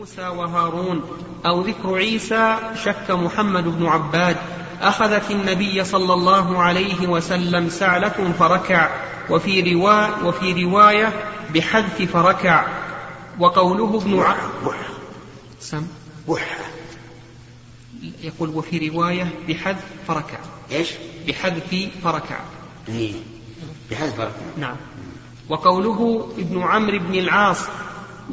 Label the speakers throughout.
Speaker 1: موسى وهارون أو ذكر عيسى شك محمد بن عباد أخذت النبي صلى الله عليه وسلم سعلة فركع وفي رواية, وفي رواية بحذف فركع وقوله ابن.
Speaker 2: بح
Speaker 1: سم
Speaker 2: بح
Speaker 1: يقول وفي رواية بحذف فركع
Speaker 2: إيش؟
Speaker 1: بحذف فركع
Speaker 2: إيه. بحذف فركع
Speaker 1: نعم وقوله ابن عمرو بن العاص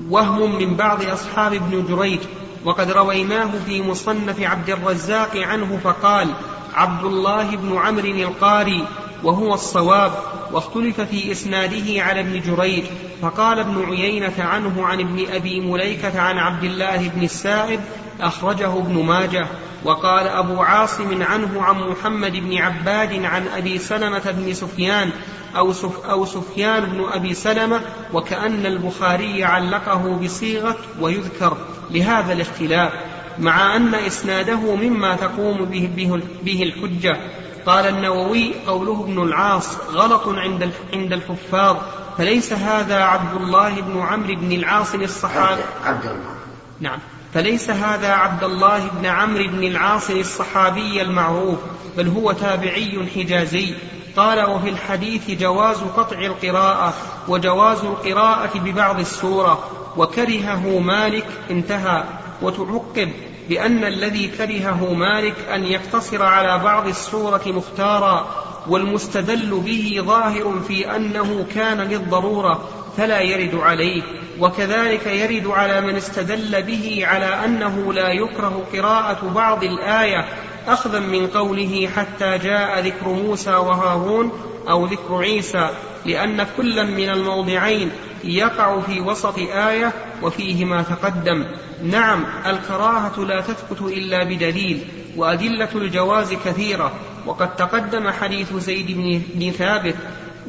Speaker 1: وهم من بعض أصحاب ابن جريج وقد رويناه في مصنف عبد الرزاق عنه فقال عبد الله بن عمرو القاري وهو الصواب واختلف في إسناده على ابن جريج فقال ابن عيينة عنه عن ابن أبي مليكة عن عبد الله بن السائب أخرجه ابن ماجه. وقال أبو عاصم عنه عن محمد بن عباد عن أبي سلمة بن سفيان أو, سف أو سفيان بن أبي سلمة وكأن البخاري علقه بصيغة ويذكر لهذا الاختلاف مع أن إسناده مما تقوم به, به, به الحجة. قال النووي قوله ابن العاص غلط عند عند الحفاظ فليس هذا عبد الله بن عمرو بن العاص الصحابي.
Speaker 2: عبد الله.
Speaker 1: نعم. فليس هذا عبد الله بن عمرو بن العاص الصحابي المعروف بل هو تابعي حجازي. قال وفي الحديث جواز قطع القراءة وجواز القراءة ببعض السورة. وكرهه مالك انتهى. وتعقب بأن الذي كرهه مالك أن يقتصر على بعض السورة مختارا والمستدل به ظاهر في أنه كان للضرورة فلا يرد عليه. وكذلك يرد على من استدل به على أنه لا يكره قراءة بعض الآية أخذا من قوله حتى جاء ذكر موسى وهارون أو ذكر عيسى لأن كلا من الموضعين يقع في وسط آية وفيه ما تقدم. نعم الكراهة لا تثبت إلا بدليل وأدلة الجواز كثيرة وقد تقدم حديث زيد بن ثابت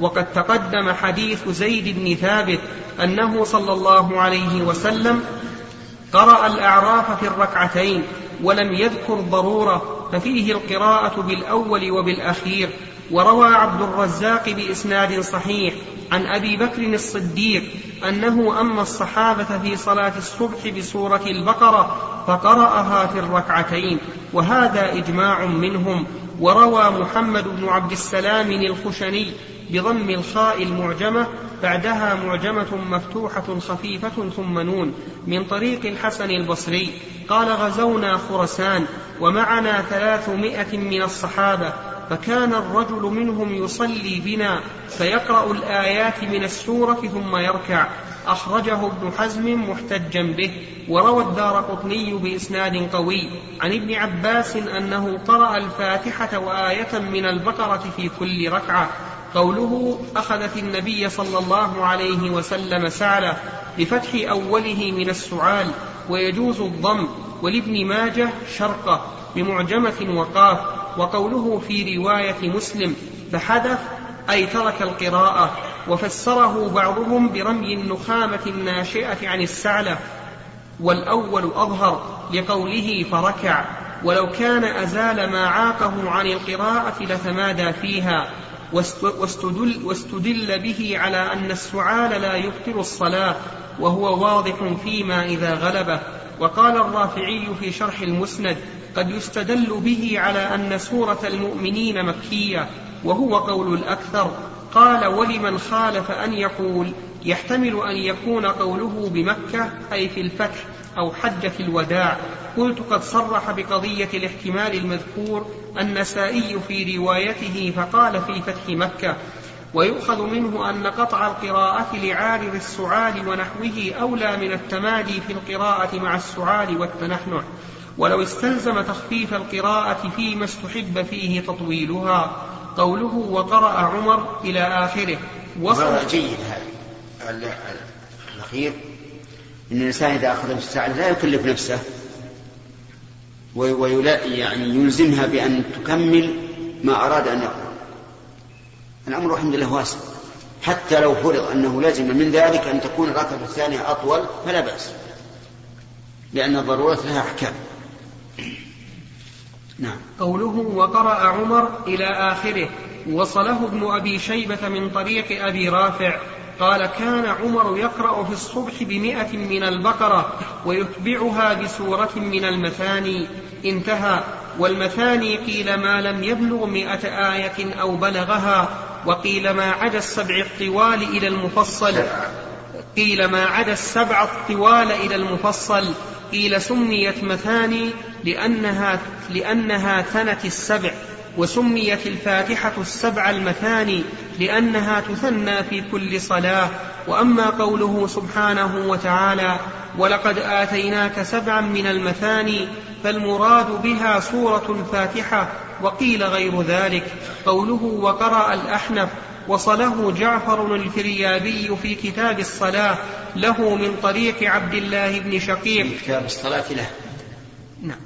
Speaker 1: وقد تقدم حديث زيد بن ثابت أنه صلى الله عليه وسلم قرأ الأعراف في الركعتين ولم يذكر ضرورة ففيه القراءة بالأول وبالأخير. وروى عبد الرزاق بإسناد صحيح عن أبي بكر الصديق أنه أما الصحابة في صلاة الصبح بسورة البقرة فقرأها في الركعتين وهذا إجماع منهم. وروى محمد بن عبد السلام الخشني بضم الخاء المعجمة بعدها معجمة مفتوحة خفيفة ثم نون من طريق الحسن البصري. قال غزونا خرسان ومعنا ثلاثمائة من الصحابة فكان الرجل منهم يصلي بنا فيقرأ الآيات من السورة ثم يركع. أخرجه ابن حزم محتجا به وروى الدار قطني بإسناد قوي. عن ابن عباس أنه قرأ الفاتحة وآية من البقرة في كل ركعة. قوله أخذت النبي صلى الله عليه وسلم سعلة بفتح أوله من السعال ويجوز الضم ولابن ماجه شرقة بمعجمة وقاف وقوله في رواية مسلم فحدث أي ترك القراءة وفسره بعضهم برمي النخامة الناشئة عن السعلة والأول أظهر لقوله فركع ولو كان أزال ما عاقه عن القراءة لتمادى فيها. واستدل, واستدل به على أن السعال لا يبطل الصلاة وهو واضح فيما إذا غلبه. وقال الرافعي في شرح المسند قد يستدل به على أن سورة المؤمنين مكية وهو قول الأكثر. قال ولمن خالف أن يقول؟ يحتمل أن يكون قوله بمكة أي في الفتح أو حجة الوداع. قلت قد صرح بقضية الاحتمال المذكور النسائي في روايته فقال في فتح مكة ويؤخذ منه أن قطع القراءة لعارض السعال ونحوه أولى من التمادي في القراءة مع السعال والتنحنح ولو استلزم تخفيف القراءة فيما استحب فيه تطويلها. قوله وقرأ عمر إلى آخره
Speaker 2: وصل جيد هذا الأخير إن الإنسان إذا أخذ الساعة لا يكلف نفسه يعني يلزمها بأن تكمل ما أراد أن يقرأ. الأمر الحمد لله واسع. حتى لو فرض أنه لزم من ذلك أن تكون الركعة الثانية أطول فلا بأس. لأن الضرورة لها أحكام.
Speaker 1: نعم. قوله وقرأ عمر إلى آخره وصله ابن أبي شيبة من طريق أبي رافع قال كان عمر يقرأ في الصبح بمئة من البقرة ويتبعها بسورة من المثاني. انتهى. والمثاني قيل ما لم يبلغ مئة آية أو بلغها وقيل ما عدا السبع الطوال إلى المفصل. قيل ما عدا السبع الطوال إلى المفصل. قيل سميت مثاني لأنها, لأنها ثنت السبع. وسميت الفاتحة السبع المثاني لأنها تثنى في كل صلاة وأما قوله سبحانه وتعالى ولقد آتيناك سبعا من المثاني فالمراد بها سورة الفاتحة وقيل غير ذلك. قوله وقرأ الأحنف وصله جعفر الفريابي في كتاب الصلاة له من طريق عبد الله بن شقيق.
Speaker 2: كتاب الصلاة له.
Speaker 1: نعم.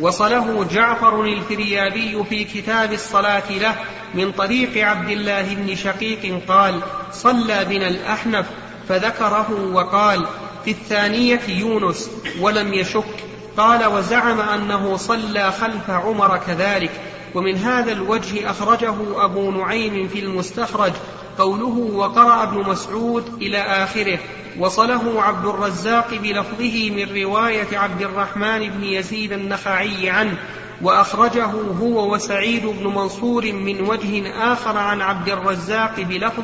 Speaker 1: وصله جعفر الفريابي في كتاب الصلاة له من طريق عبد الله بن شقيق قال صلى بنا الأحنف فذكره وقال في الثانية يونس ولم يشك قال وزعم أنه صلى خلف عمر كذلك ومن هذا الوجه أخرجه أبو نعيم في المستخرج قوله وقرأ ابن مسعود إلى آخره وصله عبد الرزاق بلفظه من رواية عبد الرحمن بن يزيد النخعي عنه وأخرجه هو وسعيد بن منصور من وجه آخر عن عبد الرزاق بلفظ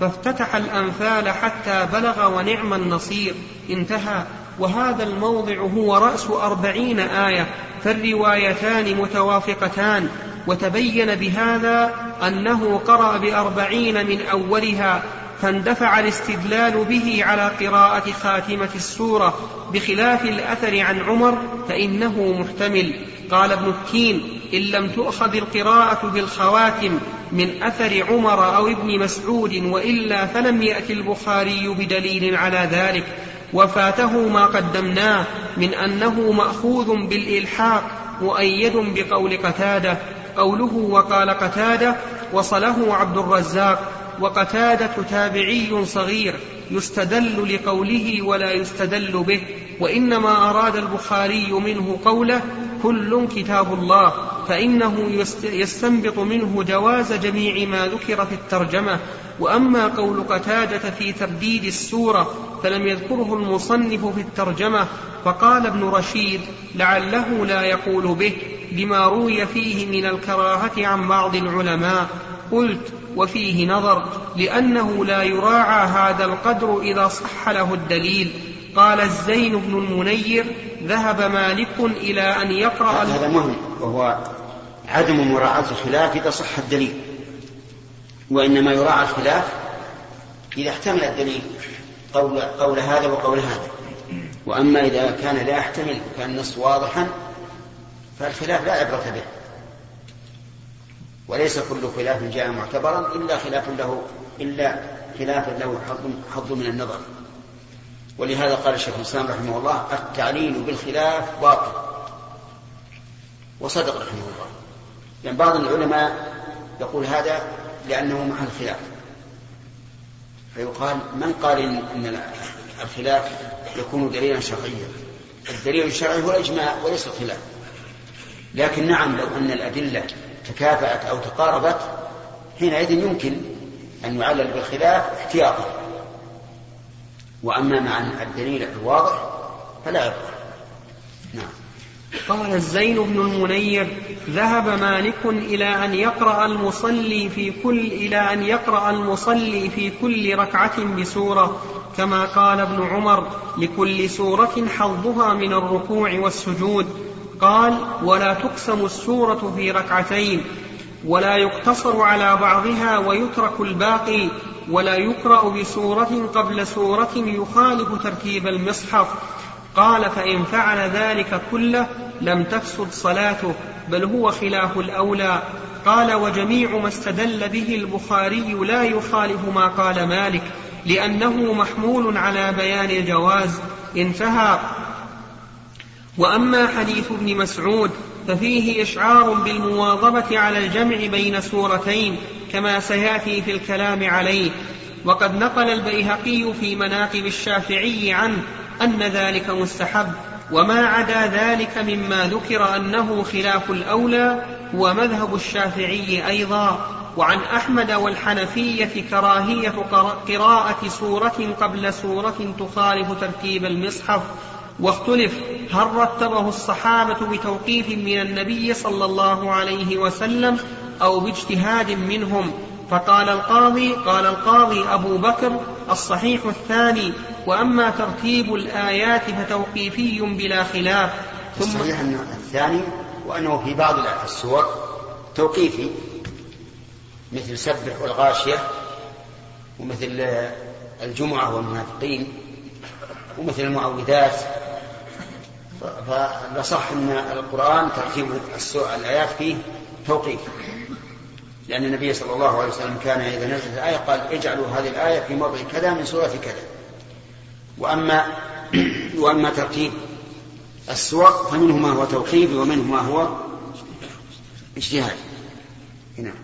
Speaker 1: فافتتح الأنفال حتى بلغ ونعم النصير. انتهى. وهذا الموضع هو رأس أربعين آية فالروايتان متوافقتان. وتبين بهذا أنه قرأ بأربعين من أولها فاندفع الاستدلال به على قراءة خاتمة السورة بخلاف الأثر عن عمر فإنه محتمل. قال ابن التين إن لم تؤخذ القراءة بالخواتم من أثر عمر أو ابن مسعود وإلا فلم يأتي البخاري بدليل على ذلك. وفاته ما قدمناه من أنه مأخوذ بالإلحاق مؤيد بقول قتادة قوله وقال قتادة وصله عبد الرزاق وقتادة تابعي صغير يستدل لقوله ولا يستدل به وإنما أراد البخاري منه قوله كل كتاب الله فإنه يستنبط منه جواز جميع ما ذكر في الترجمة. وأما قول قتادة في ترديد السورة فلم يذكره المصنف في الترجمة فقال ابن رشيد لعله لا يقول به لما روي فيه من الكراهة عن بعض العلماء قلت وفيه نظر لأنه لا يراعى هذا القدر إذا صح له الدليل. قال الزين بن المنير ذهب مالك إلى أن يقرأ
Speaker 2: هذا مهم وهو عدم مراعاة الخلاف إذا صح الدليل. وإنما يراعى الخلاف إذا احتمل الدليل قول, قول هذا وقول هذا. وأما إذا كان لا يحتمل وكان النص واضحا فالخلاف لا عبرة به. وليس كل خلاف جاء معتبرا إلا خلاف له إلا خلاف له حظ حظ من النظر. ولهذا قال الشيخ الإسلام رحمه الله التعليل بالخلاف باطل. وصدق رحمه الله. يعني بعض العلماء يقول هذا لأنه محل خلاف فيقال من قال إن الخلاف يكون دليلا شرعيا؟ الدليل الشرعي هو الإجماع وليس الخلاف. لكن نعم لو أن الأدلة تكافأت أو تقاربت حينئذ يمكن أن يعلل بالخلاف احتياطا وأما مع الدليل الواضح فلا عبرة نعم.
Speaker 1: قال الزين بن المنير ذهب مالك إلى أن يقرأ المصلي في كل إلى أن يقرأ المصلي في كل ركعة بسورة كما قال ابن عمر لكل سورة حظها من الركوع والسجود. قال ولا تقسم السورة في ركعتين ولا يقتصر على بعضها ويترك الباقي ولا يقرأ بسورة قبل سورة يخالف ترتيب المصحف. قال فإن فعل ذلك كله لم تفسد صلاته بل هو خلاف الأولى. قال وجميع ما استدل به البخاري لا يخالف ما قال مالك لأنه محمول على بيان الجواز. انتهى. وأما حديث ابن مسعود ففيه إشعار بالمواظبة على الجمع بين سورتين كما سيأتي في الكلام عليه. وقد نقل البيهقي في مناقب الشافعي عنه أن ذلك مستحب وما عدا ذلك مما ذكر أنه خلاف الأولى هو مذهب الشافعي أيضا. وعن أحمد والحنفية كراهية قراءة سورة قبل سورة تخالف ترتيب المصحف. واختلف هل رتبه الصحابة بتوقيف من النبي صلى الله عليه وسلم أو باجتهاد منهم؟ فقال القاضي قال القاضي أبو بكر الصحيح الثاني وأما ترتيب الآيات فتوقيفي بلا خلاف.
Speaker 2: ثم الصحيح الثاني وأنه في بعض السور توقيفي مثل سبح والغاشية ومثل الجمعة والمنافقين ومثل المعوذات. فالأصح أن القرآن ترتيب الآيات فيه توقيف. لأن النبي صلى الله عليه وسلم كان إذا نزلت الآية قال اجعلوا هذه الآية في موضع كذا من سورة كذا. وأما وأما ترتيب السور فمنه ما هو توقيف ومنه ما هو اجتهاد. نعم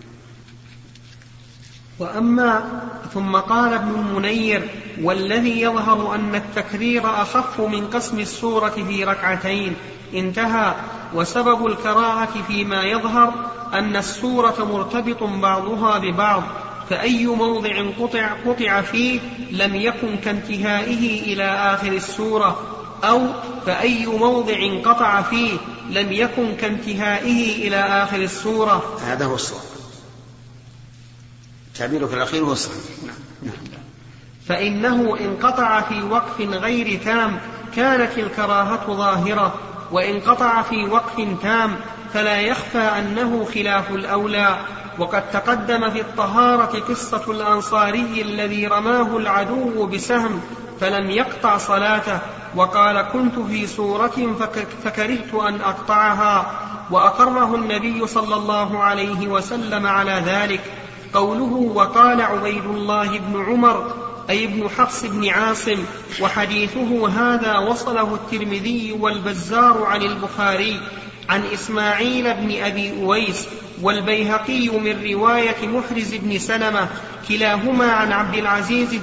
Speaker 1: وأما ثم قال ابن المنير والذي يظهر أن التكرير أخف من قسم السورة في ركعتين انتهى وسبب الكراهة فيما يظهر أن السورة مرتبط بعضها ببعض فأي موضع قطع قطع فيه لم يكن كانتهائه إلى آخر السورة أو فأي موضع قطع فيه لم يكن كانتهائه إلى آخر السورة
Speaker 2: هذا هو الصواب تعبيرك الأخير هو الصحيح نعم.
Speaker 1: نعم. فإنه إن قطع في وقف غير تام كانت الكراهة ظاهرة وإن قطع في وقف تام فلا يخفى أنه خلاف الأولى. وقد تقدم في الطهارة قصة الأنصاري الذي رماه العدو بسهم فلم يقطع صلاته. وقال كنت في سورة فكرهت أن أقطعها وأقره النبي صلى الله عليه وسلم على ذلك. قوله وقال عبيد الله بن عمر أي ابن حفص بن عاصم وحديثه هذا وصله الترمذي والبزار عن البخاري عن إسماعيل بن أبي أويس والبيهقي من رواية محرز بن سلمة كلاهما عن عبد العزيز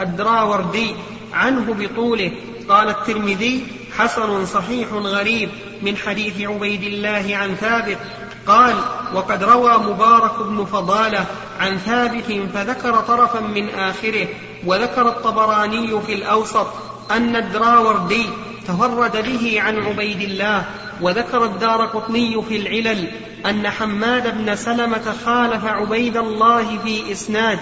Speaker 1: الدراوردي عنه بطوله. قال الترمذي حسن صحيح غريب من حديث عبيد الله عن ثابت. قال وقد روى مبارك بن فضالة عن ثابت فذكر طرفا من آخره. وذكر الطبراني في الأوسط أن الدراوردي تفرد به عن عبيد الله وذكر الدار قطني في العلل أن حماد بن سلمة خالف عبيد الله في إسناد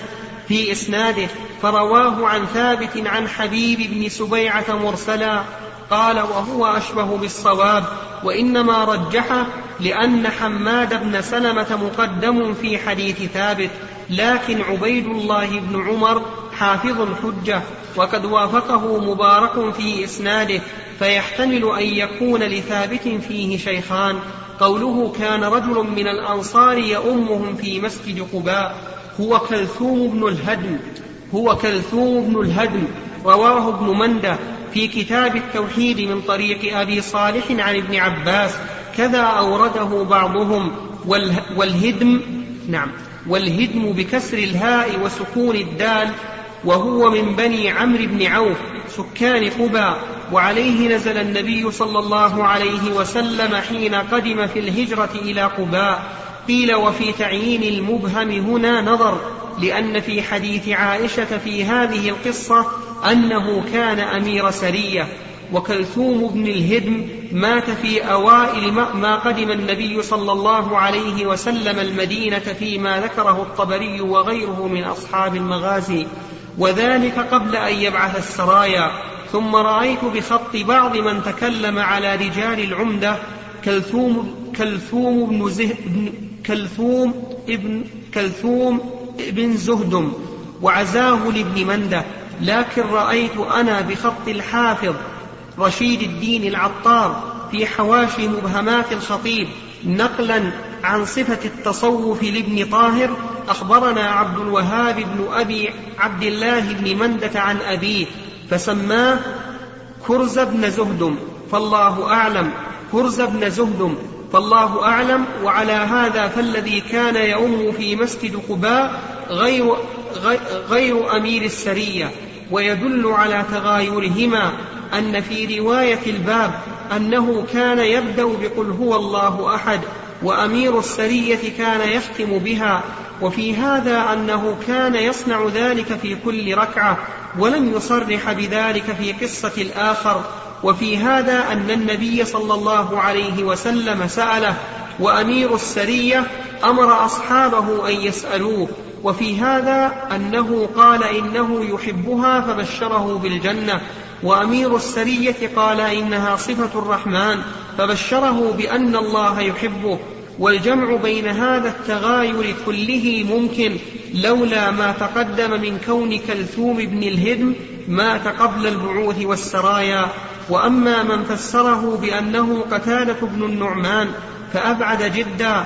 Speaker 1: في إسناده فرواه عن ثابت عن حبيب بن سبيعة مرسلا قال وهو أشبه بالصواب وإنما رجحه لأن حماد بن سلمة مقدم في حديث ثابت لكن عبيد الله بن عمر حافظ حجة وقد وافقه مبارك في إسناده فيحتمل أن يكون لثابت فيه شيخان. قوله كان رجل من الأنصار يؤمهم في مسجد قباء هو كلثوم بن الهدم هو كلثوم بن الهدم رواه ابن منده في كتاب التوحيد من طريق أبي صالح عن ابن عباس كذا أورده بعضهم والهدم نعم والهدم بكسر الهاء وسكون الدال وهو من بني عمرو بن عوف سكان قبى وعليه نزل النبي صلى الله عليه وسلم حين قدم في الهجرة إلى قباء قيل وفي تعيين المبهم هنا نظر لأن في حديث عائشة في هذه القصة أنه كان أمير سرية. وكلثوم بن الهدم مات في أوائل ما قدم النبي صلى الله عليه وسلم المدينة فيما ذكره الطبري وغيره من أصحاب المغازي. وذلك قبل أن يبعث السرايا ثم رأيت بخط بعض من تكلم على رجال العمدة كلثوم كلثوم بن زه كلثوم ابن كلثوم ابن زهدم وعزاه لابن منده لكن رأيت أنا بخط الحافظ رشيد الدين العطار في حواشي مبهمات الخطيب نقلا عن صفة التصوف لابن طاهر أخبرنا عبد الوهاب بن أبي عبد الله بن مندة عن أبيه فسماه كرز بن زهدم فالله أعلم كرز بن زهدم فالله أعلم وعلى هذا فالذي كان يؤم في مسجد قباء غير, غير أمير السرية ويدل على تغايرهما أن في رواية الباب أنه كان يبدأ بقل هو الله أحد وأمير السرية كان يختم بها وفي هذا أنه كان يصنع ذلك في كل ركعة ولم يصرح بذلك في قصة الآخر. وفي هذا أن النبي صلى الله عليه وسلم سأله وأمير السرية أمر أصحابه أن يسألوه. وفي هذا أنه قال إنه يحبها فبشره بالجنة. وأمير السرية قال إنها صفة الرحمن فبشره بأن الله يحبه والجمع بين هذا التغاير كله ممكن لولا ما تقدم من كون كلثوم بن الهدم مات قبل البعوث والسرايا. وأما من فسره بأنه قتادة بن النعمان فأبعد جدا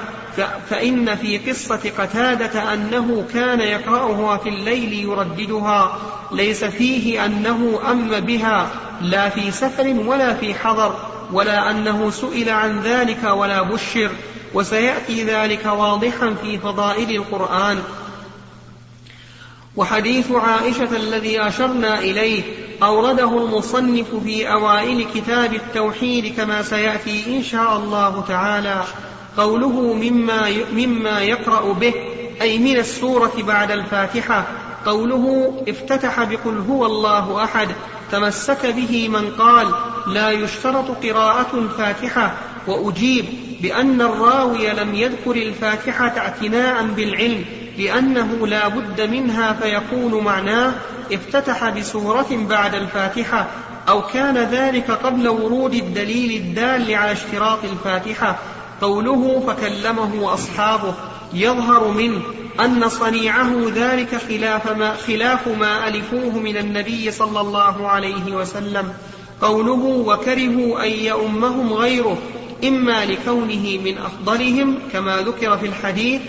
Speaker 1: فإن في قصة قتادة أنه كان يقرأها في الليل يرددها. ليس فيه أنه أم بها لا في سفر ولا في حضر ولا أنه سئل عن ذلك ولا بشر. وسيأتي ذلك واضحا في فضائل القرآن. وحديث عائشة الذي أشرنا إليه أورده المصنف في أوائل كتاب التوحيد كما سيأتي إن شاء الله تعالى. قوله مما مما يقرأ به أي من السورة بعد الفاتحة قوله افتتح بقل هو الله أحد تمسك به من قال لا يشترط قراءة الفاتحة وأجيب بأن الراوي لم يذكر الفاتحة اعتناء بالعلم لأنه لا بد منها فيكون معناه افتتح بسورة بعد الفاتحة أو كان ذلك قبل ورود الدليل الدال على اشتراط الفاتحة. قوله فكلمه أصحابه يظهر منه أن صنيعه ذلك خلاف ما, خلاف ما ألفوه من النبي صلى الله عليه وسلم. قوله وكرهوا أن يؤمهم غيره إما لكونه من أفضلهم كما ذكر في الحديث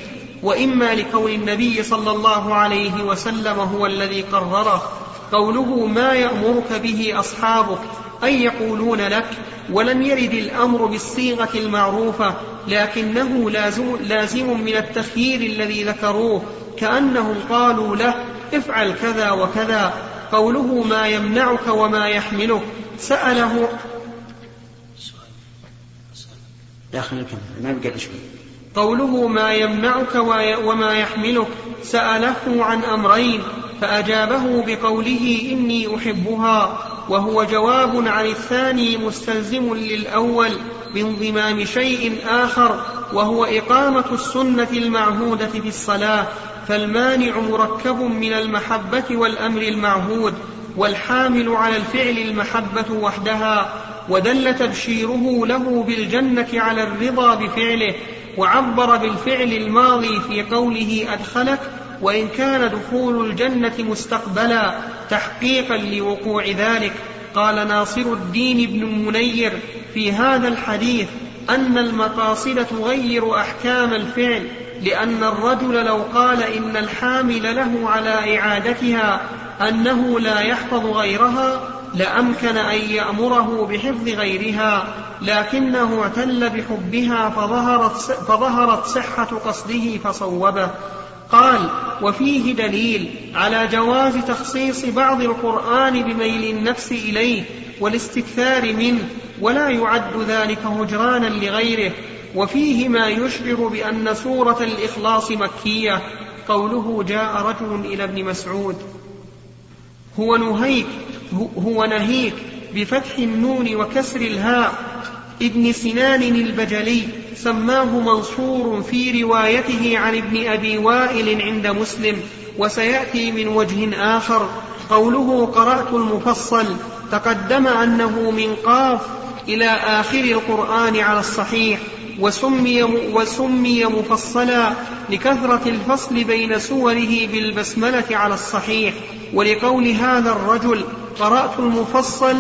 Speaker 1: وإما لكون النبي صلى الله عليه وسلم هو الذي قرره. قوله ما يأمرك به أصحابك أي يقولون لك ولم يرد الأمر بالصيغة المعروفة لكنه لازم, لازم من التخيير الذي ذكروه كأنهم قالوا له افعل كذا وكذا قوله ما يمنعك وما يحملك. سأله
Speaker 2: داخل ما بقى شوي
Speaker 1: قوله ما يمنعك وما يحملك سأله عن أمرين. فأجابه بقوله إني أحبها وهو جواب عن الثاني مستلزم للأول بانضمام شيء آخر وهو إقامة السنة المعهودة في الصلاة فالمانع مركب من المحبة والأمر المعهود والحامل على الفعل المحبة وحدها ودل تبشيره له بالجنة على الرضا بفعله وعبر بالفعل الماضي في قوله أدخلك وإن كان دخول الجنة مستقبلا تحقيقا لوقوع ذلك قال ناصر الدين بن منير في هذا الحديث أن المقاصد تغير أحكام الفعل لأن الرجل لو قال إن الحامل له على إعادتها أنه لا يحفظ غيرها لأمكن أن يأمره بحفظ غيرها لكنه اعتل بحبها فظهرت, فظهرت صحة قصده فصوبه. قال وفيه دليل على جواز تخصيص بعض القرآن بميل النفس إليه والاستكثار منه ولا يعد ذلك هجرانا لغيره. وفيه ما يشعر بأن سورة الإخلاص مكية. قوله جاء رجل إلى ابن مسعود. هو نهيك هو نهيك بفتح النون وكسر الهاء. ابن سنان البجلي سماه منصور في روايته عن ابن أبي وائل عند مسلم وسيأتي من وجه آخر. قوله قرأت المفصل تقدم أنه من قاف إلى آخر القرآن على الصحيح وسمي, وسمي مفصلا لكثرة الفصل بين سوره بالبسملة على الصحيح. ولقول هذا الرجل قرأت المفصل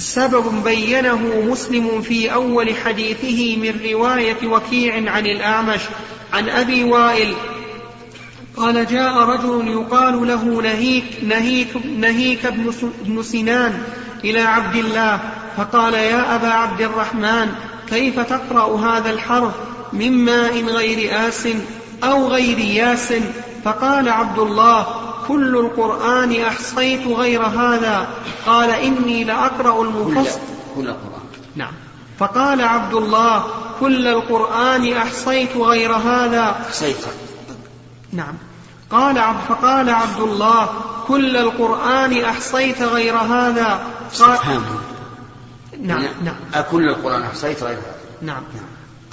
Speaker 1: سبب بينه مسلم في أول حديثه من رواية وكيع عن الأعمش عن أبي وائل. قال جاء رجل يقال له نهيك نهيك نهيك ابن سنان إلى عبد الله فقال يا أبا عبد الرحمن كيف تقرأ هذا الحرف من ماء غير آس أو غير ياس؟ فقال عبد الله كل القرآن أحصيت غير هذا؟ قال إني لأقرأ المفصل.
Speaker 2: كل القرآن.
Speaker 1: نعم. فقال عبد الله كل القرآن أحصيت غير هذا؟
Speaker 2: أحصيت.
Speaker 1: نعم. قال عبد فقال عبد الله كل القرآن أحصيت غير هذا؟ قال
Speaker 2: نعم نعم. أكل القرآن أحصيت غير هذا.
Speaker 1: نعم.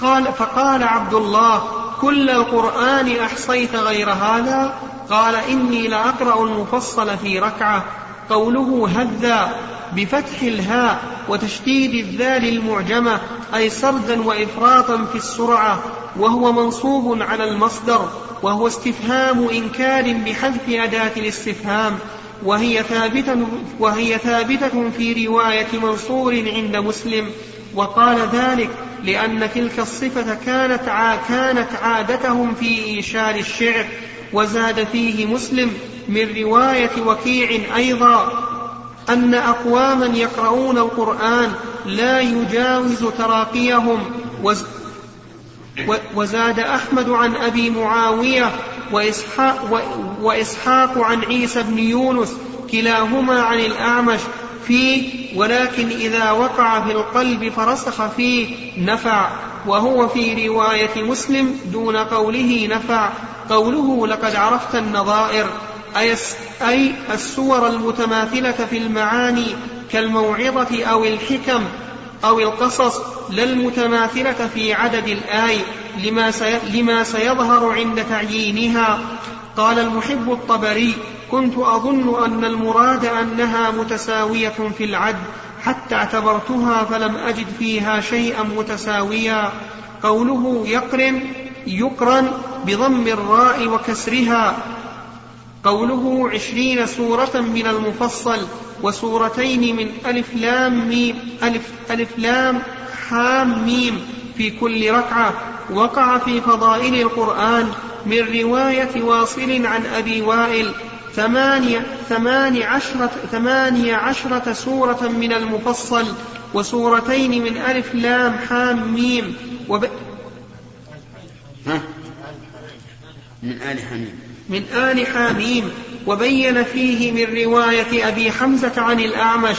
Speaker 1: قال فقال عبد الله كل القرآن أحصيت غير هذا؟ قال إني لأقرأ المفصل في ركعة قوله هذا بفتح الهاء وتشديد الذال المعجمة أي سردا وإفراطا في السرعة وهو منصوب على المصدر وهو استفهام إنكار بحذف أداة الاستفهام وهي ثابتة, وهي ثابتة في رواية منصور عند مسلم وقال ذلك لأن تلك الصفة كانت كانت عادتهم في إيشار الشعر. وزاد فيه مسلم من رواية وكيع أيضا أن أقواما يقرؤون القرآن لا يجاوز تراقيهم. وزاد أحمد عن أبي معاوية وإسحاق, وإسحاق عن عيسى بن يونس كلاهما عن الأعمش فيه ولكن إذا وقع في القلب فرسخ فيه نفع وهو في رواية مسلم دون قوله نفع. قوله لقد عرفت النظائر أي السور المتماثلة في المعاني كالموعظة أو الحكم أو القصص لا المتماثلة في عدد الآي لما, لما سيظهر عند تعيينها. قال المحب الطبري كنت أظن أن المراد أنها متساوية في العد حتى اعتبرتها فلم أجد فيها شيئا متساويا. قوله يقرن يقرن بضم الراء وكسرها. قوله عشرين سورة من المفصل وسورتين من ألف لام ميم ألف, ألف لام حام ميم في كل ركعة. وقع في فضائل القرآن من رواية واصل عن أبي وائل ثمانية, ثمانية, عشرة, ثمانية عشرة سورة من المفصل وسورتين من ألف لام حام ميم وب...
Speaker 2: ها؟ من آل حميم.
Speaker 1: من آل حاميم وبين فيه من رواية أبي حمزة عن الأعمش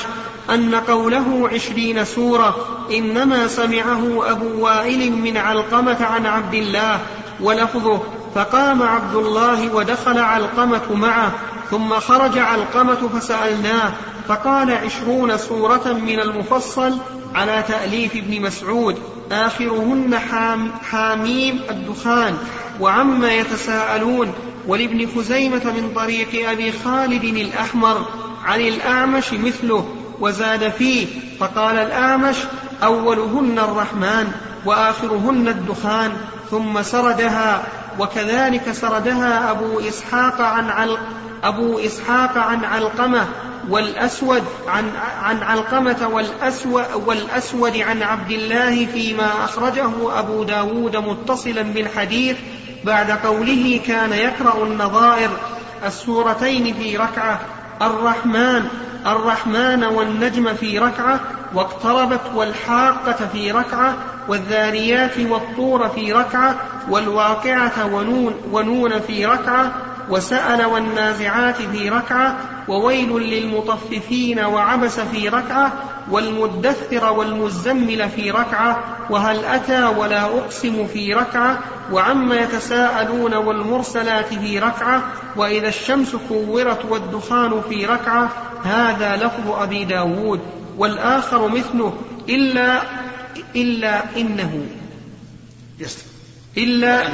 Speaker 1: أن قوله عشرين سورة إنما سمعه أبو وائل من علقمة عن عبد الله ولفظه فقام عبد الله ودخل علقمة معه ثم خرج علقمة فسألناه فقال عشرون سورة من المفصل على تأليف ابن مسعود آخرهن حام حاميم الدخان. وعما يتساءلون ولابن خزيمة من طريق أبي خالد الأحمر عن الأعمش مثله وزاد فيه فقال الأعمش أولهن الرحمن وآخرهن الدخان ثم سردها وكذلك سردها أبو إسحاق عن عل أبو إسحاق عن علقمة والأسود عن عن علقمة والأسود, والأسود عن عبد الله فيما أخرجه أبو داود متصلا بالحديث بعد قوله كان يقرأ النظائر السورتين في ركعة الرحمن الرحمن والنجم في ركعة واقتربت والحاقة في ركعة والذاريات والطور في ركعة والواقعة ونون, ونون في ركعة وسأل والنازعات في ركعة وويل للمطففين وعبس في ركعة والمدثر والمزمل في ركعة وهل أتى ولا أقسم في ركعة وعما يتساءلون والمرسلات في ركعة وإذا الشمس كورت والدخان في ركعة هذا لفظ أبي داود والآخر مثله إلا إلا إنه إلا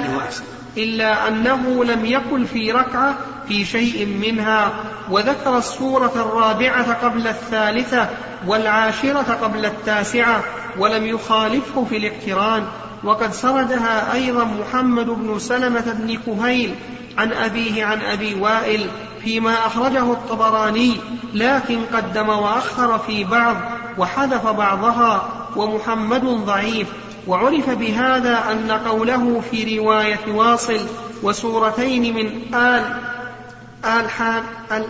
Speaker 1: إلا أنه لم يقل في ركعة في شيء منها وذكر السورة الرابعة قبل الثالثة والعاشرة قبل التاسعة ولم يخالفه في الاقتران وقد سردها أيضا محمد بن سلمة بن كهيل عن أبيه عن أبي وائل فيما أخرجه الطبراني لكن قدم وأخر في بعض وحذف بعضها ومحمد ضعيف. وعرف بهذا أن قوله في رواية واصل وسورتين من آل آل حام آل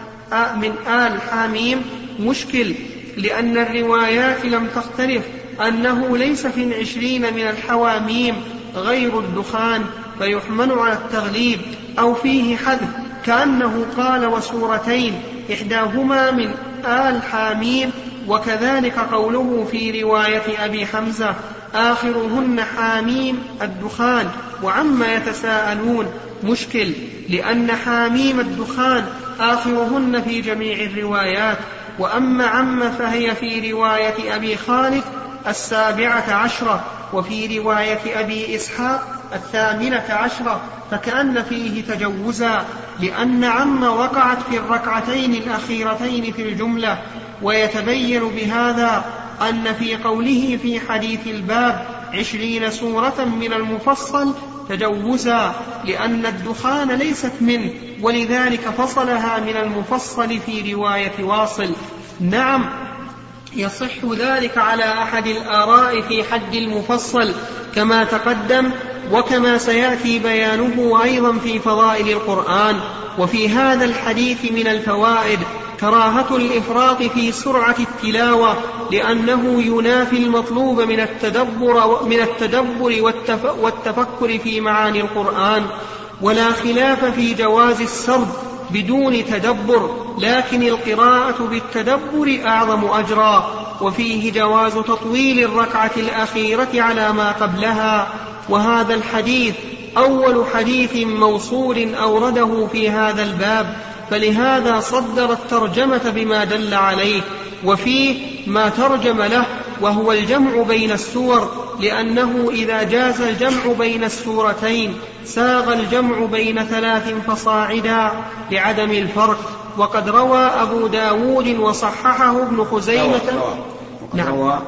Speaker 1: من آل حاميم مشكل لأن الروايات لم تختلف. أنه ليس في العشرين من الحواميم غير الدخان فيحمل على التغليب أو فيه حذف. كأنه قال وسورتين إحداهما من آل حاميم وكذلك قوله في رواية أبي حمزة آخرهن حاميم الدخان وعما يتساءلون مشكل لأن حاميم الدخان آخرهن في جميع الروايات وأما عم فهي في رواية أبي خالد السابعة عشرة وفي رواية أبي إسحاق الثامنة عشرة فكأن فيه تجوزا لأن عم وقعت في الركعتين الأخيرتين في الجملة ويتبين بهذا أن في قوله في حديث الباب عشرين سورة من المفصل تجوزا لأن الدخان ليست منه ولذلك فصلها من المفصل في رواية واصل. نعم يصح ذلك على أحد الآراء في حد المفصل كما تقدم وكما سيأتي بيانه أيضا في فضائل القرآن وفي هذا الحديث من الفوائد كراهة الإفراط في سرعة التلاوة لأنه ينافي المطلوب من التدبر من التدبر والتفكر في معاني القرآن ولا خلاف في جواز السرد بدون تدبر لكن القراءة بالتدبر أعظم أجرا. وفيه جواز تطويل الركعة الأخيرة على ما قبلها. وهذا الحديث أول حديث موصول أورده في هذا الباب. فلهذا صدر الترجمة بما دل عليه. وفيه ما ترجم له وهو الجمع بين السور لأنه إذا جاز الجمع بين السورتين ساغ الجمع بين ثلاث فصاعدا لعدم الفرق. وقد روى أبو داود وصححه ابن خزيمة. نعم.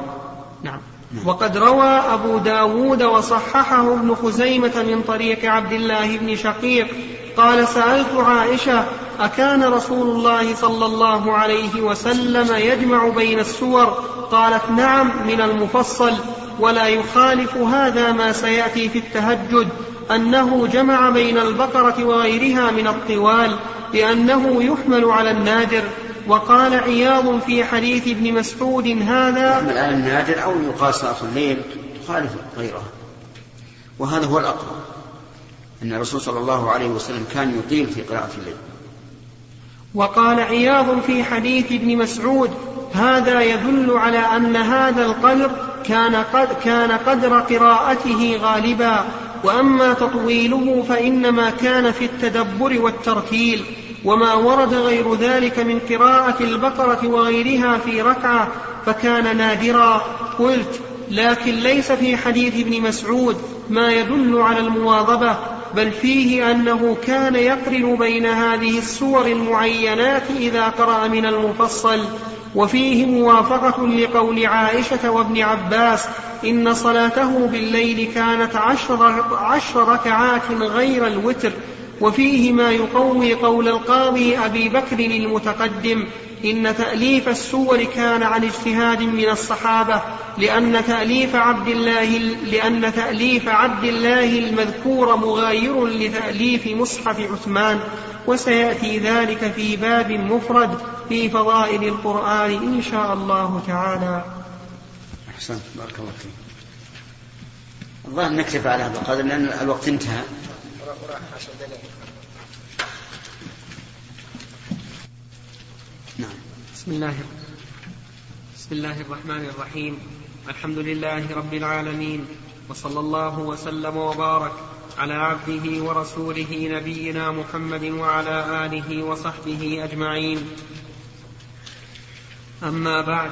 Speaker 1: نعم. وقد روى أبو داود وصححه ابن خزيمة من طريق عبد الله بن شقيق قال سألت عائشة أكان رسول الله صلى الله عليه وسلم يجمع بين السور؟ قالت نعم من المفصل. ولا يخالف هذا ما سيأتي في التهجد أنه جمع بين البقرة وغيرها من الطوال لأنه يحمل على النادر. وقال عياض في حديث ابن مسعود هذا
Speaker 2: يحمل على النادر أو يقاس الليل تخالف غيره وهذا هو الأقرب. أن الرسول صلى الله عليه وسلم كان يطيل في قراءة الليل.
Speaker 1: وقال عياض في حديث ابن مسعود هذا يدل على أن هذا القدر كان, قد كان قدر قراءته غالبا وأما تطويله فإنما كان في التدبر والترتيل وما ورد غير ذلك من قراءة البقرة وغيرها في ركعة فكان نادرا. قلت لكن ليس في حديث ابن مسعود ما يدل على المواظبة بل فيه أنه كان يقرن بين هذه السور المعينات إذا قرأ من المفصل وفيه موافقة لقول عائشة وابن عباس إن صلاته بالليل كانت عشر, عشر ركعات غير الوتر وفيه ما يقوي قول القاضي أبي بكر المتقدم إن تأليف السور كان عن اجتهاد من الصحابة لأن تأليف عبد الله لأن تأليف عبد الله المذكور مغاير لتأليف مصحف عثمان وسيأتي ذلك في باب مفرد في فضائل القرآن إن شاء الله تعالى.
Speaker 2: أحسنت بارك الله فيك. الظاهر نكتفي على هذا القدر لأن الوقت انتهى.
Speaker 1: بسم الله بسم الله الرحمن الرحيم. الحمد لله رب العالمين وصلى الله وسلم وبارك على عبده ورسوله نبينا محمد وعلى آله وصحبه أجمعين. أما بعد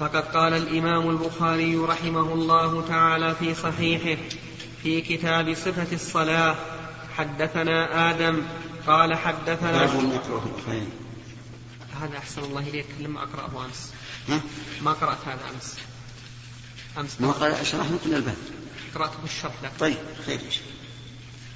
Speaker 1: فقد قال الإمام البخاري رحمه الله تعالى في صحيحه في كتاب صفة الصلاة حدثنا آدم قال حدثنا هذا أحسن الله إليك لما أقرأه أمس. ها؟ ما قرأت هذا أمس.
Speaker 2: أمس ما قرأت. شرحنا كل الباب.
Speaker 1: قرأته بالشرح لك.
Speaker 2: طيب خير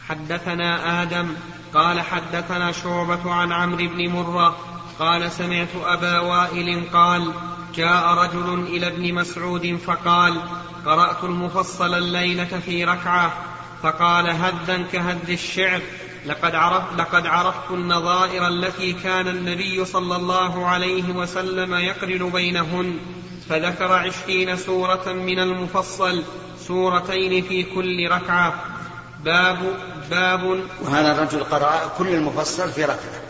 Speaker 1: حدثنا آدم قال حدثنا شعبة عن عمرو بن مرة قال سمعت أبا وائل قال جاء رجل إلى ابن مسعود فقال قرأت المفصل الليلة في ركعة فقال هذا كهذ الشعر. لقد عرفت, لقد عرفت النظائر التي كان النبي صلى الله عليه وسلم يقرن بينهن. فذكر عشرين سورة من المفصل سورتين في كل ركعة. باب باب
Speaker 2: وهذا الرجل قرأ كل المفصل في ركعة.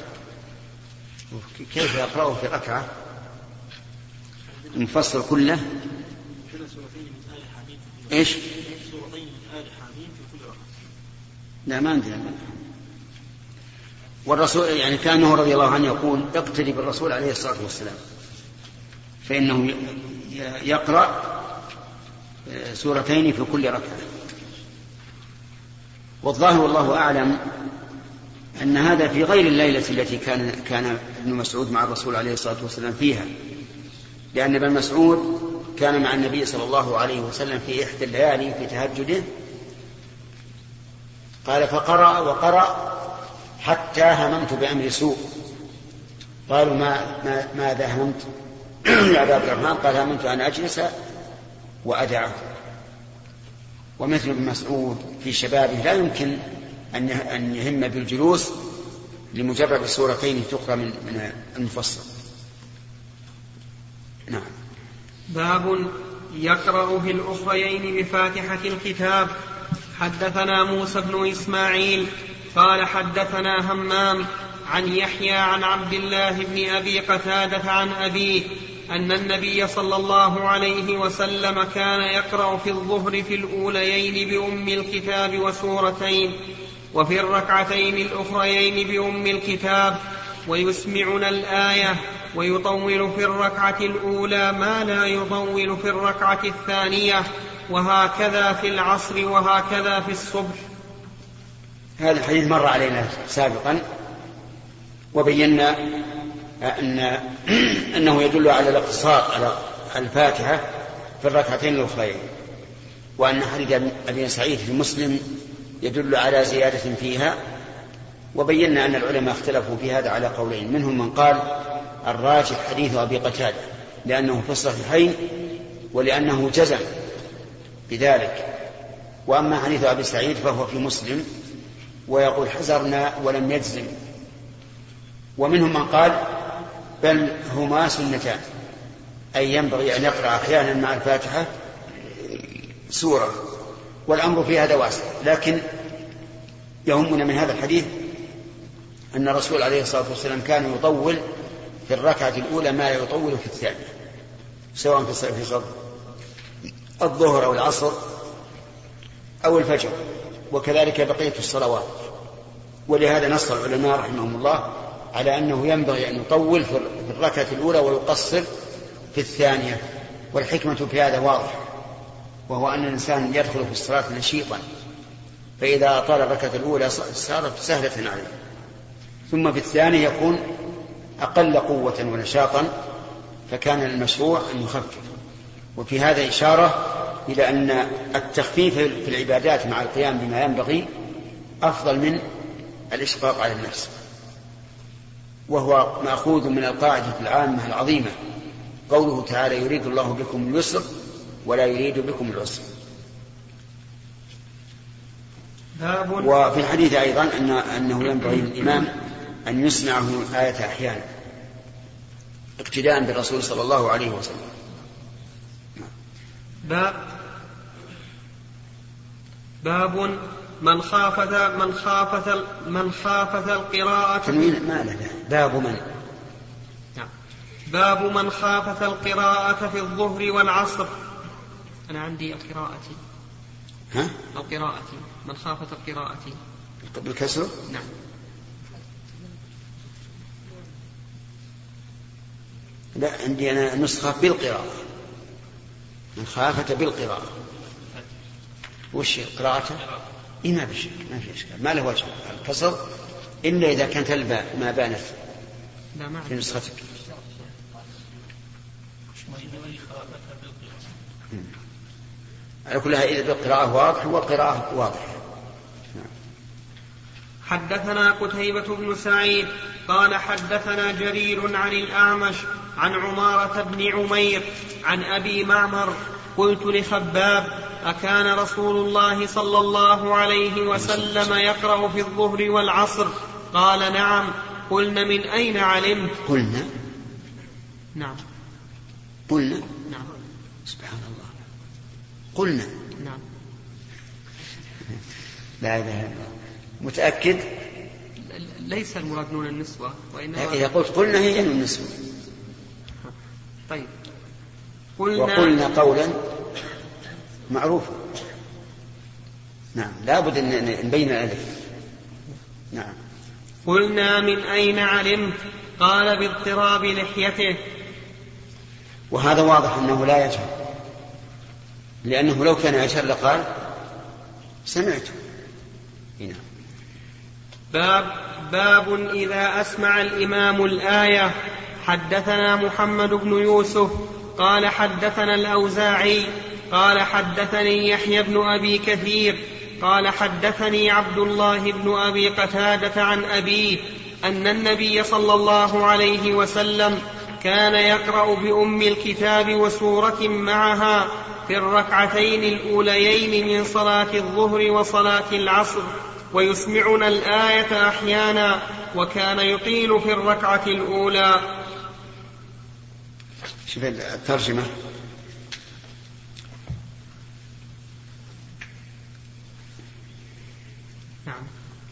Speaker 2: كيف يقرأه في ركعة؟ المفصل كله؟ إيش؟ سورتين من آل حاميم في كل ركعة. لا ما عندنا والرسول يعني كانه رضي الله عنه يقول اقتدي بالرسول عليه الصلاة والسلام. فإنه يقرأ آه، سورتين في كل ركعة. والظاهر والله أعلم أن هذا في غير الليلة التي كان كان ابن مسعود مع الرسول عليه الصلاة والسلام فيها. لأن ابن مسعود كان مع النبي صلى الله عليه وسلم في إحدى الليالي في تهجده. قال فقرأ وقرأ حتى هممت بأمر سوء قالوا ما, ما ماذا هممت يا عبد الرحمن قال هممت أن أجلس وأدعه ومثل ابن مسعود في شبابه لا يمكن أن يهم بالجلوس لمجرد سورتين تقرأ من من المفصل. نعم.
Speaker 1: باب يقرأ في الأخريين بفاتحة الكتاب حدثنا موسى بن إسماعيل قال حدثنا همام عن يحيى عن عبد الله بن أبي قتادة عن أبيه أن النبي صلى الله عليه وسلم كان يقرأ في الظهر في الأوليين بأم الكتاب وسورتين وفي الركعتين الأخريين بأم الكتاب ويسمعنا الآية ويطول في الركعة الأولى ما لا يطول في الركعة الثانية وهكذا في العصر وهكذا في الصبح.
Speaker 2: هذا الحديث مر علينا سابقا وبينا أن أنه يدل على الاقتصار على الفاتحة في الركعتين الأخرين وأن حديث أبي سعيد في مسلم يدل على زيادة فيها وبينا أن العلماء اختلفوا في هذا على قولين منهم من قال الراجح حديث أبي قتادة لأنه في الصحيحين ولأنه جزم بذلك وأما حديث أبي سعيد فهو في مسلم ويقول حزرنا ولم يجزم. ومنهم من قال بل هما سنتان. أي ينبغي أن يقرأ أحيانا مع الفاتحة سورة. والأمر في هذا واسع. لكن يهمنا من هذا الحديث أن الرسول عليه الصلاة والسلام كان يطول في الركعة الأولى ما يطول في الثانية. سواء في في الظهر أو العصر أو الفجر. وكذلك بقية الصلوات. ولهذا نص العلماء رحمهم الله على أنه ينبغي أن يطول في الركعة الأولى ويقصر في الثانية والحكمة في هذا واضحة وهو أن الإنسان يدخل في الصلاة نشيطا فإذا أطال الركعة الأولى صارت سهلة عليه. ثم في الثانية يكون أقل قوة ونشاطا فكان المشروع أن يخفف. وفي هذا إشارة إلى أن التخفيف في العبادات مع القيام بما ينبغي أفضل من الإشفاق على النفس. وهو مأخوذ من القاعدة العامة العظيمة. قوله تعالى يريد الله بكم اليسر ولا يريد بكم العسر. وفي الحديث أيضا أن أنه ينبغي للإمام أن يسمعه الآية أحيانا. اقتداء بالرسول صلى الله عليه وسلم.
Speaker 1: باب باب من خافت من خافت من خافت القراءة
Speaker 2: ما له باب من؟
Speaker 1: نعم. باب من خافت القراءة في الظهر والعصر. أنا عندي القراءة.
Speaker 2: ها؟
Speaker 1: القراءة. من خافت القراءة.
Speaker 2: بالكسر؟
Speaker 1: نعم.
Speaker 2: لا عندي أنا نسخة بالقراءة. من خافت بالقراءة. وش قراءته؟ إيه ما في شك ما في إشكال. ما له وجه. الكسر إلا إذا كانت الباء ما بانت في نسختك. على كل إذا بالقراءة واضح والقراءة واضحة.
Speaker 1: حدثنا قتيبة بن سعيد قال حدثنا جرير عن الأعمش عن عمارة بن عمير عن أبي معمر قلت لخباب أكان رسول الله صلى الله عليه وسلم يقرأ في الظهر والعصر؟ قال نعم. قلنا من أين علمت؟
Speaker 2: قلنا.
Speaker 1: نعم.
Speaker 2: قلنا.
Speaker 1: نعم.
Speaker 2: سبحان الله. قلنا.
Speaker 1: نعم.
Speaker 2: لا إله إلا الله. متأكد؟
Speaker 1: ليس المراد نون النسوة
Speaker 2: وإنما إذا قلت قلنا هي نون النسوة.
Speaker 1: طيب.
Speaker 2: قلنا وقلنا قولا معروفا. نعم لابد أن نبين الألف. نعم.
Speaker 1: قلنا من أين علمت؟ قال باضطراب لحيته.
Speaker 2: وهذا واضح أنه لا يجهل. لأنه لو كان يجهل لقال سمعت
Speaker 1: هنا. باب باب إذا أسمع الإمام الآية. حدثنا محمد بن يوسف قال حدثنا الأوزاعي قال حدثني يحيى بن أبي كثير قال حدثني عبد الله بن أبي قتادة عن أبيه أن النبي صلى الله عليه وسلم كان يقرأ بأم الكتاب وسورة معها في الركعتين الأوليين من صلاة الظهر وصلاة العصر. ويسمعنا الآية أحيانا وكان يطيل في الركعة الأولى.
Speaker 2: شوف الترجمة.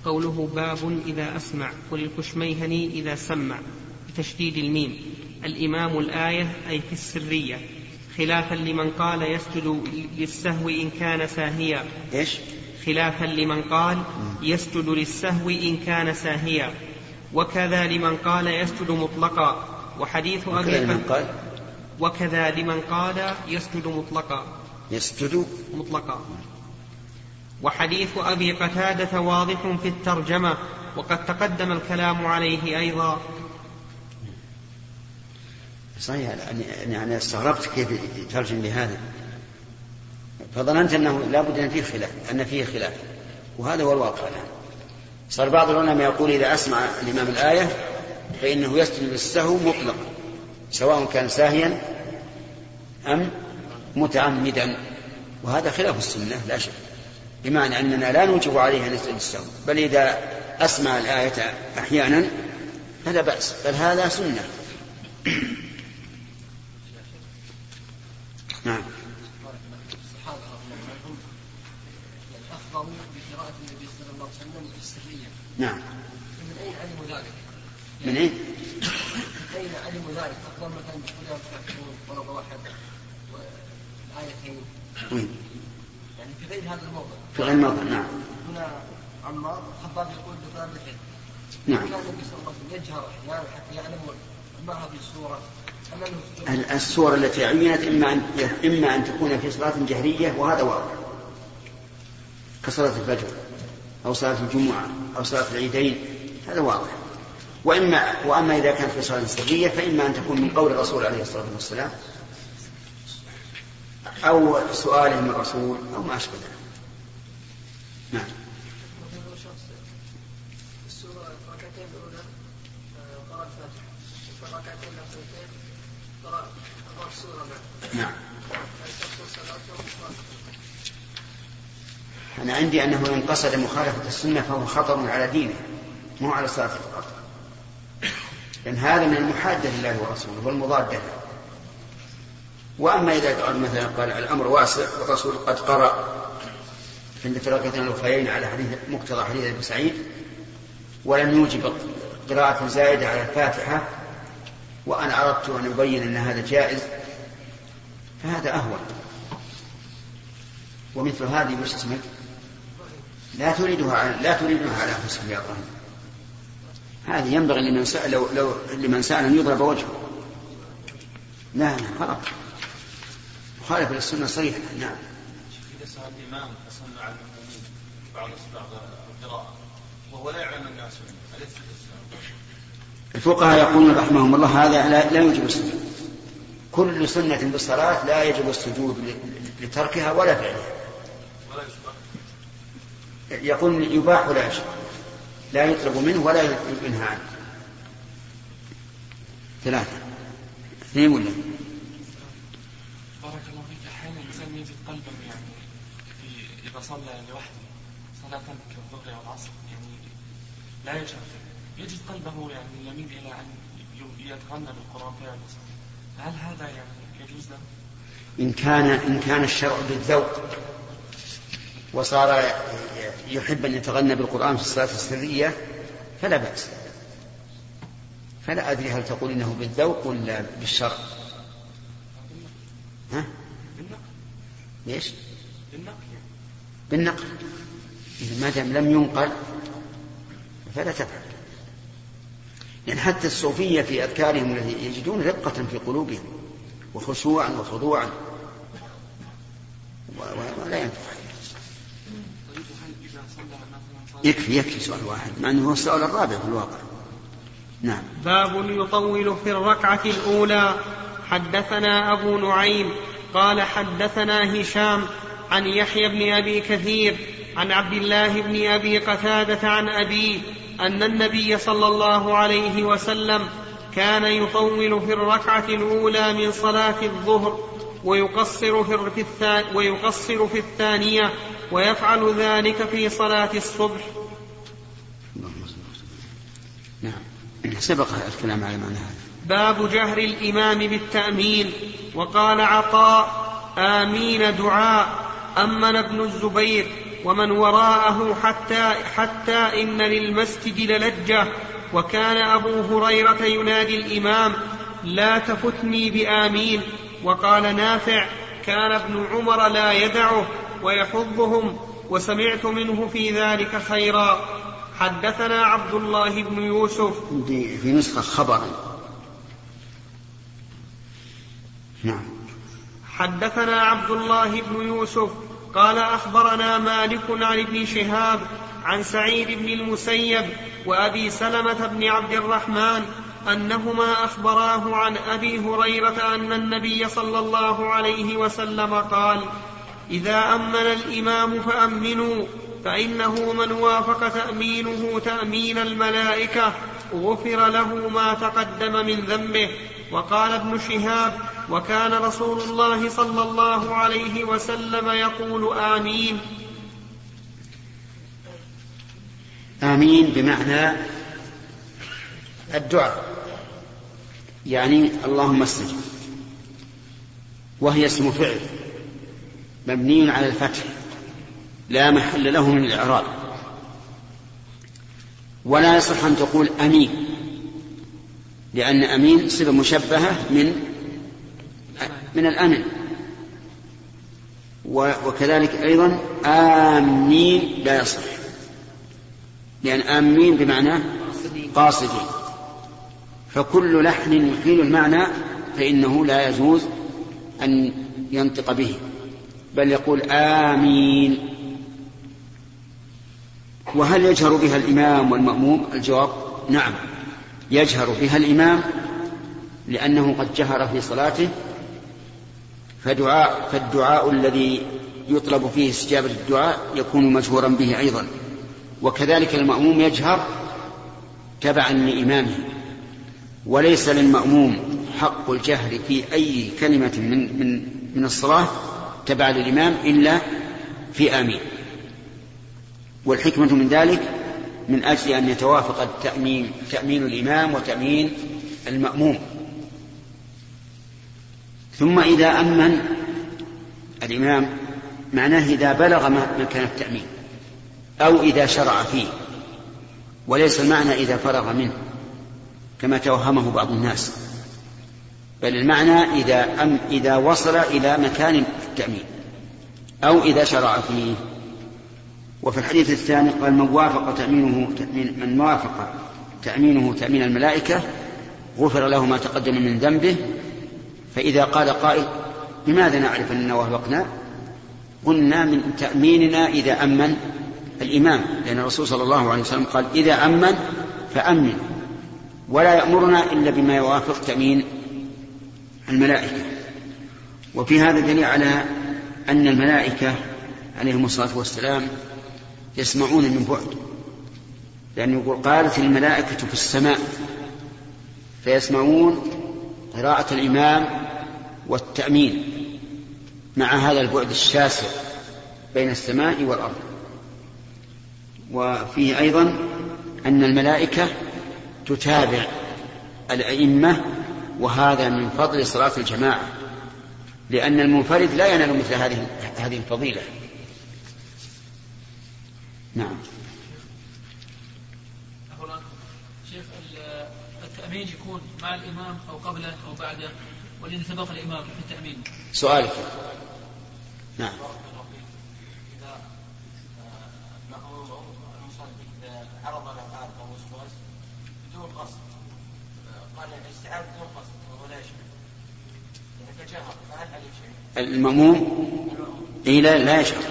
Speaker 1: قوله باب إذا أسمع. وللكشميهني إذا سمع. بتشديد الميم. الإمام الآية أي في السرية. خلافا لمن قال يسجد للسهو إن كان ساهيا.
Speaker 2: إيش؟
Speaker 1: خلافا لمن قال يسجد للسهو إن كان ساهيا. وكذا لمن قال يسجد مطلقا. وحديث أبي
Speaker 2: لمن قال
Speaker 1: وكذا لمن قال يسجد مطلقا.
Speaker 2: يسجد
Speaker 1: مطلقا. وحديث أبي قتادة واضح في الترجمة. وقد تقدم الكلام عليه أيضا.
Speaker 2: صحيح يعني أنا استغربت كيف يترجم بهذا فظننت أنه لابد أن فيه خلاف أن فيه خلاف. وهذا هو الواقع الآن. صار بعض العلماء يقول إذا أسمع الإمام الآية فإنه يسجد للسهو مطلقا سواء كان ساهيا أم متعمدا. وهذا خلاف السنة لا شك. بمعنى أننا لا نوجب عليه أن يسجد السهو بل إذا أسمع الآية أحيانا فلا بأس بل هذا سنة. نعم بقراءة النبي صلى الله عليه وسلم السرية نعم. من أين علموا ذلك؟ من أين؟ من أين علموا ذلك؟ أفضل مثلا بقولها ضرب واحد والآيتين وين؟ يعني في غير هذا الموضع في غير الموضع نعم. هنا عمار الخطاب يقول بطلب العلم نعم. كان النبي صلى الله عليه وسلم يجهر أحيانا حتى يعلم ما هذه السورة. السور التي عينت إما أن إما أن تكون في صلاة جهرية وهذا واضح كصلاة الفجر. أو صلاة الجمعة أو صلاة العيدين هذا واضح. وإما وأما إذا كانت في صلاة سرية فإما أن تكون من قول الرسول عليه الصلاة والسلام أو سؤاله من الرسول أو ما أشبه ذلك. نعم. السورة الركعتين الأولى قرأ الفاتحة في الركعتين الأخيرتين قرأ السورة نعم أنا عندي أنه إن قصد مخالفة السنة فهو خطر على دينه مو على صلاته فقط لأن هذا من المحادة لله ورسوله والمضادة له. وأما إذا قال مثلا قال الأمر واسع والرسول قد قرأ في الركعتين الأخرين على حديث مقتضى حديث أبي سعيد ولم يوجب قراءة زائدة على الفاتحة وأنا أردت أن أبين أن هذا جائز فهذا أهون. ومثل هذه وش اسمك؟ لا تريدها لا تريدها على أنفسك يا إبراهيم. هذه ينبغي لمن سأل لو, لو لمن سأل أن يضرب وجهه. لا لا غلط. مخالفة للسنة صريحة نعم.
Speaker 3: إذا سأل الإمام فصلى على المؤمنين بعض بعض القراءة وهو لا يعلم الناس أليس
Speaker 2: الفقهاء يقولون رحمهم الله هذا لا, لا يوجب السجود. كل سنة بالصلاة لا يجب السجود لتركها ولا فعلها. يقول يباح ولا يشرع لا يطلب منه ولا ينهى عنه. ثلاثة. اثنين ولا؟
Speaker 3: بارك الله فيك. أحيانا الإنسان يجد قلبه يعني في إذا صلى لوحده صلاة كالظهر أو العصر يعني لا يجهر يجد قلبه يعني يميل إلى أن يتغنى بالقرآن فعلا هل هذا يعني يجوز له؟
Speaker 2: إن كان إن كان الشرع بالذوق وصار يحب أن يتغنى بالقرآن في الصلاة السرية فلا بأس فلا أدري هل تقول إنه بالذوق ولا بالشرع ها؟ ليش؟
Speaker 3: بالنقل.
Speaker 2: بالنقل ما دام لم ينقل فلا تفعل يعني حتى الصوفية في أذكارهم الذي يجدون رقة في قلوبهم وخشوعا وخضوعا ولا ينفع
Speaker 3: طيب هل إذا صلى مثلا صلاة
Speaker 2: يكفي يكفي سؤال واحد مع أنه هو السؤال الرابع في الواقع. نعم.
Speaker 1: باب يطول في الركعة الأولى. حدثنا أبو نعيم قال حدثنا هشام عن يحيى بن أبي كثير عن عبد الله بن أبي قتادة عن أبيه أن النبي صلى الله عليه وسلم كان يطول في الركعة الأولى من صلاة الظهر ويقصر في ويقصر في الثانية ويفعل ذلك في صلاة الصبح.
Speaker 2: نعم. سبق الكلام على معنى هذا.
Speaker 1: باب جهر الإمام بالتأمين. وقال عطاء آمين دعاء. أمن ابن الزبير ومن وراءه حتى حتى إن للمسجد للجة. وكان أبو هريرة ينادي الإمام لا تفتني بآمين. وقال نافع كان ابن عمر لا يدعه. ويحضهم وسمعت منه في ذلك خيرا. حدثنا عبد الله بن يوسف.
Speaker 2: في نسخة خبرا نعم.
Speaker 1: حدثنا عبد الله بن يوسف. قال أخبرنا مالك عن ابن شهاب عن سعيد بن المسيب وأبي سلمة بن عبد الرحمن أنهما أخبراه عن أبي هريرة أن النبي صلى الله عليه وسلم قال إذا أمن الإمام فأمنوا فإنه من وافق تأمينه تأمين الملائكة غفر له ما تقدم من ذنبه. وقال ابن شهاب وكان رسول الله صلى الله عليه وسلم يقول آمين.
Speaker 2: آمين بمعنى الدعاء يعني اللهم استجب وهي اسم فعل. مبني على الفتح لا محل له من الإعراب. ولا يصح أن تقول أمين لأن أمين صفة مشبهة من من الأمن. وكذلك أيضا امين لا يصح لأن امين بمعنى قاصدين. فكل لحن يحيل المعنى فإنه لا يجوز أن ينطق به. بل يقول آمين. وهل يجهر بها الإمام والمأموم؟ الجواب نعم. يجهر بها الإمام لأنه قد جهر في صلاته فدعاء فالدعاء الذي يطلب فيه استجابة الدعاء يكون مجهورا به أيضا. وكذلك المأموم يجهر تبعا لإمامه. وليس للمأموم حق الجهر في أي كلمة من من من الصلاة تبع للإمام إلا في آمين. والحكمة من ذلك من أجل أن يتوافق التأمين تأمين الإمام وتأمين المأموم. ثم إذا أمن الإمام معناه إذا بلغ مكان التأمين أو إذا شرع فيه. وليس المعنى إذا فرغ منه كما توهمه بعض الناس بل المعنى إذا أم إذا وصل إلى مكان التأمين. أو إذا شرع فيه. وفي الحديث الثاني قال من وافق تأمينه تأمين من وافق تأمينه تأمين الملائكة غفر له ما تقدم من ذنبه. فإذا قال قائل لماذا نعرف أننا وافقنا؟ قلنا من تأميننا إذا أمن الإمام. لأن الرسول صلى الله عليه وسلم قال إذا أمن فأمن. ولا يأمرنا إلا بما يوافق تأمين الملائكة. وفي هذا دليل على أن الملائكة عليهم الصلاة والسلام يسمعون من بعد لأنه يقول قالت الملائكة في السماء فيسمعون قراءة الإمام والتأمين مع هذا البعد الشاسع بين السماء والأرض. وفيه أيضا أن الملائكة تتابع الأئمة وهذا من فضل صلاة الجماعة. لأن المنفرد لا ينال مثل هذه هذه الفضيلة. نعم.
Speaker 4: شيخ التأمين يكون مع الإمام أو قبله أو بعده والذي سبق الإمام في التأمين.
Speaker 2: سؤالك. نعم. عرض له عارض أو وسواس بدون قصد. قال الاستيعاب بدون قصد وهو لا يشمل اذا تجاهر فهل عليه شيء؟ المأموم؟ إي لا لا يشعر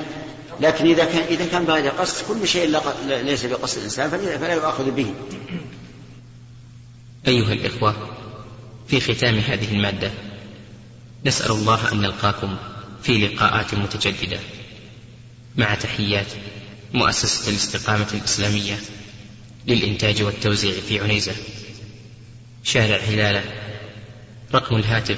Speaker 2: لكن إذا كان إذا كان بغير قصد كل شيء ليس بقصد الإنسان فلا يؤاخذ به.
Speaker 5: أيها الإخوة في ختام هذه المادة نسأل الله أن نلقاكم في لقاءات متجددة. مع تحيات مؤسسة الاستقامة الإسلامية للإنتاج والتوزيع في عنيزة. شارع هلالة رقم الهاتف